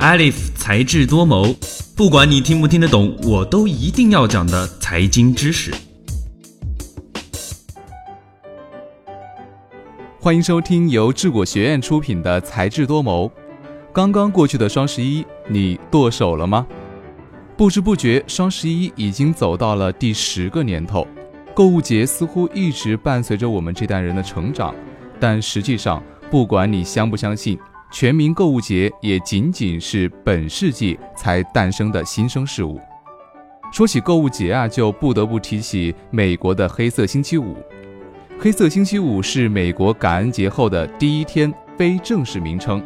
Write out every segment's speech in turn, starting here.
Alif 才智多谋，不管你听不听得懂，我都一定要讲的财经知识。欢迎收听由智果学院出品的《才智多谋》。刚刚过去的双十一，你剁手了吗？不知不觉，双十一已经走到了第十个年头。购物节似乎一直伴随着我们这代人的成长，但实际上，不管你相不相信，全民购物节也仅仅是本世纪才诞生的新生事物。说起购物节啊，就不得不提起美国的黑色星期五。黑色星期五是美国感恩节后的第一天，非正式名称，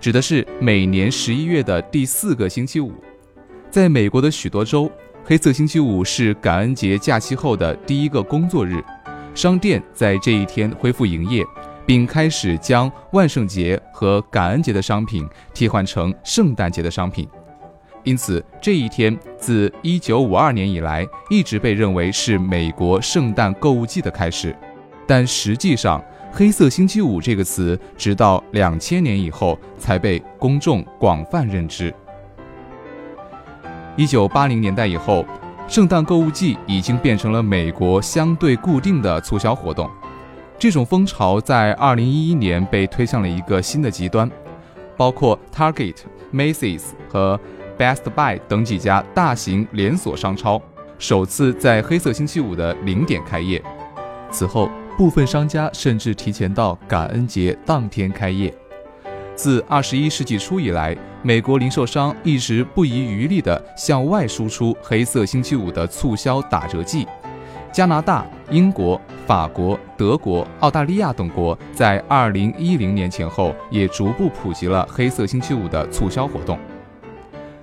指的是每年十一月的第四个星期五。在美国的许多州，黑色星期五是感恩节假期后的第一个工作日，商店在这一天恢复营业。并开始将万圣节和感恩节的商品替换成圣诞节的商品，因此这一天自1952年以来一直被认为是美国圣诞购物季的开始。但实际上，“黑色星期五”这个词直到两千年以后才被公众广泛认知。1980年代以后，圣诞购物季已经变成了美国相对固定的促销活动。这种风潮在2011年被推向了一个新的极端，包括 Target、Macy's 和 Best Buy 等几家大型连锁商超首次在黑色星期五的零点开业。此后，部分商家甚至提前到感恩节当天开业。自21世纪初以来，美国零售商一直不遗余力地向外输出黑色星期五的促销打折季。加拿大、英国、法国、德国、澳大利亚等国在二零一零年前后也逐步普及了黑色星期五的促销活动。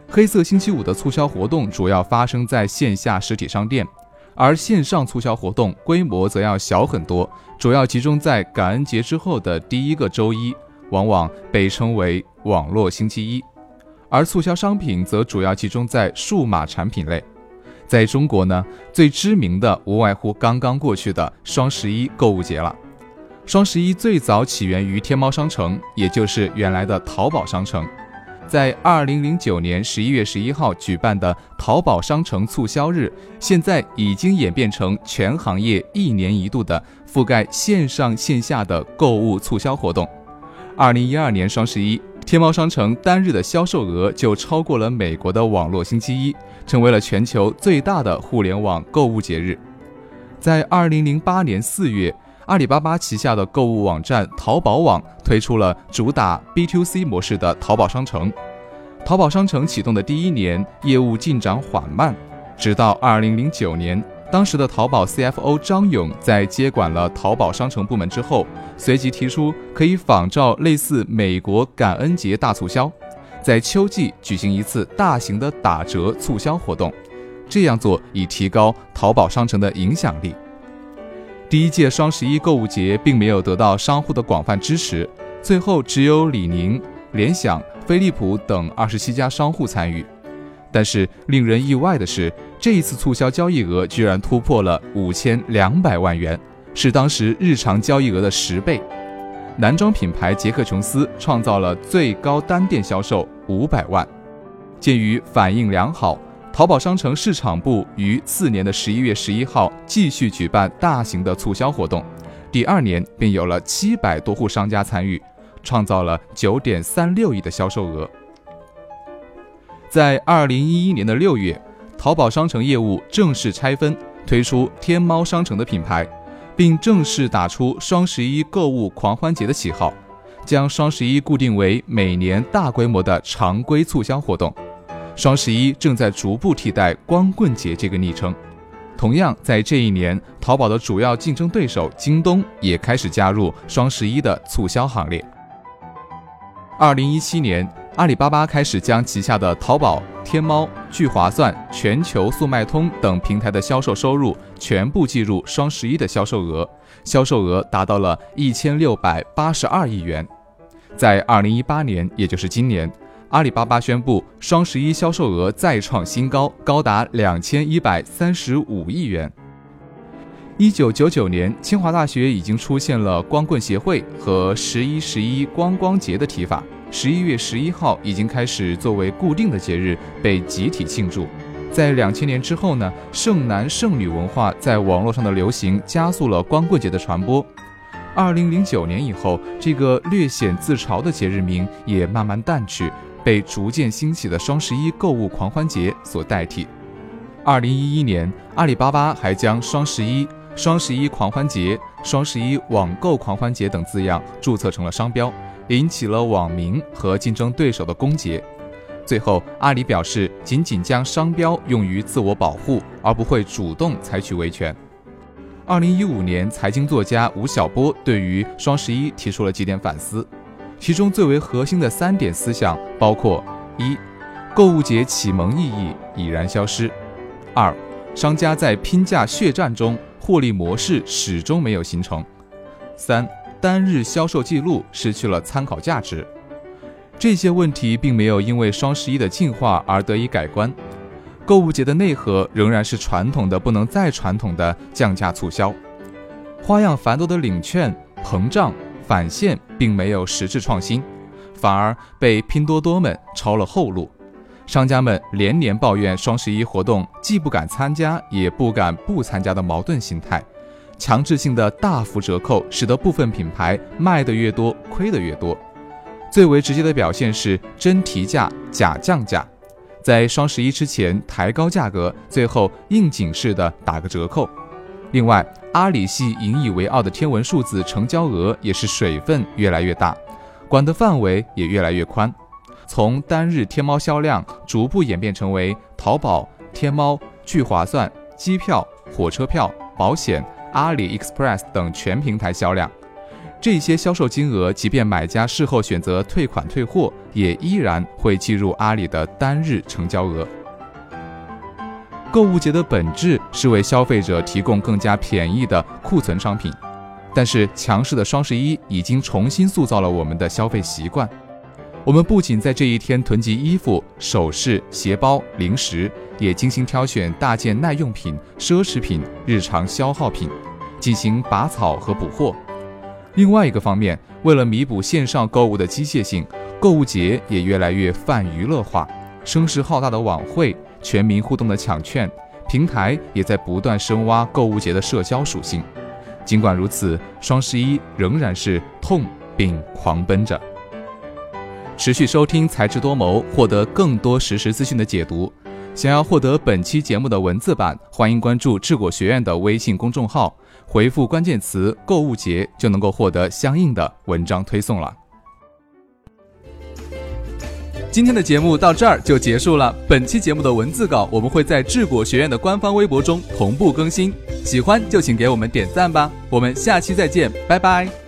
黑色星期五的促销活动主要发生在线下实体商店，而线上促销活动规模则要小很多，主要集中在感恩节之后的第一个周一，往往被称为“网络星期一”，而促销商品则主要集中在数码产品类。在中国呢，最知名的无外乎刚刚过去的双十一购物节了。双十一最早起源于天猫商城，也就是原来的淘宝商城。在二零零九年十一月十一号举办的淘宝商城促销日，现在已经演变成全行业一年一度的覆盖线上线下的购物促销活动。二零一二年双十一。天猫商城单日的销售额就超过了美国的网络星期一，成为了全球最大的互联网购物节日。在二零零八年四月，阿里巴巴旗下的购物网站淘宝网推出了主打 B to C 模式的淘宝商城。淘宝商城启动的第一年，业务进展缓慢，直到二零零九年。当时的淘宝 CFO 张勇在接管了淘宝商城部门之后，随即提出可以仿照类似美国感恩节大促销，在秋季举行一次大型的打折促销活动，这样做以提高淘宝商城的影响力。第一届双十一购物节并没有得到商户的广泛支持，最后只有李宁、联想、飞利浦等二十七家商户参与。但是令人意外的是，这一次促销交易额居然突破了五千两百万元，是当时日常交易额的十倍。男装品牌杰克琼斯创造了最高单店销售五百万。鉴于反应良好，淘宝商城市场部于次年的十一月十一号继续举办大型的促销活动，第二年便有了七百多户商家参与，创造了九点三六亿的销售额。在二零一一年的六月，淘宝商城业务正式拆分，推出天猫商城的品牌，并正式打出双十一购物狂欢节的旗号，将双十一固定为每年大规模的常规促销活动。双十一正在逐步替代光棍节这个昵称。同样，在这一年，淘宝的主要竞争对手京东也开始加入双十一的促销行列。二零一七年。阿里巴巴开始将旗下的淘宝、天猫、聚划算、全球速卖通等平台的销售收入全部计入双十一的销售额，销售额达到了一千六百八十二亿元。在二零一八年，也就是今年，阿里巴巴宣布双十一销售额再创新高，高达两千一百三十五亿元。一九九九年，清华大学已经出现了“光棍协会”和“十一十一光光节”的提法。十一月十一号已经开始作为固定的节日被集体庆祝。在两千年之后呢，剩男剩女文化在网络上的流行加速了光棍节的传播。二零零九年以后，这个略显自嘲的节日名也慢慢淡去，被逐渐兴起的双十一购物狂欢节所代替。二零一一年，阿里巴巴还将双十一、双十一狂欢节、双十一网购狂欢节等字样注册成了商标，引起了网民和竞争对手的攻讦。最后，阿里表示，仅仅将商标用于自我保护，而不会主动采取维权。二零一五年，财经作家吴晓波对于双十一提出了几点反思，其中最为核心的三点思想包括：一、购物节启蒙意义已然消失；二、商家在拼价血战中获利模式始终没有形成；三、单日销售记录失去了参考价值。这些问题并没有因为双十一的进化而得以改观，购物节的内核仍然是传统的不能再传统的降价促销，花样繁多的领券、膨胀、返现并没有实质创新，反而被拼多多们抄了后路。商家们连连抱怨双十一活动既不敢参加也不敢不参加的矛盾心态，强制性的大幅折扣使得部分品牌卖得越多亏得越多。最为直接的表现是真提价假降价，在双十一之前抬高价格，最后应景式的打个折扣。另外，阿里系引以为傲的天文数字成交额也是水分越来越大，管的范围也越来越宽，从单日天猫销量逐步演变成为淘宝、天猫、聚划算、机票、火车票、保险、阿里 Express 等全平台销量。这些销售金额，即便买家事后选择退款退货，也依然会计入阿里的单日成交额。购物节的本质是为消费者提供更加便宜的库存商品，但是强势的双十一已经重新塑造了我们的消费习惯。我们不仅在这一天囤积衣服、首饰、鞋包、零食，也精心挑选大件耐用品、奢侈品、日常消耗品，进行拔草和补货。另外一个方面，为了弥补线上购物的机械性，购物节也越来越泛娱乐化。声势浩大的晚会，全民互动的抢券，平台也在不断深挖购物节的社交属性。尽管如此，双十一仍然是痛并狂奔着。持续收听才智多谋，获得更多实时资讯的解读。想要获得本期节目的文字版，欢迎关注智果学院的微信公众号。回复关键词“购物节”就能够获得相应的文章推送了。今天的节目到这儿就结束了。本期节目的文字稿我们会在智果学院的官方微博中同步更新，喜欢就请给我们点赞吧。我们下期再见，拜拜。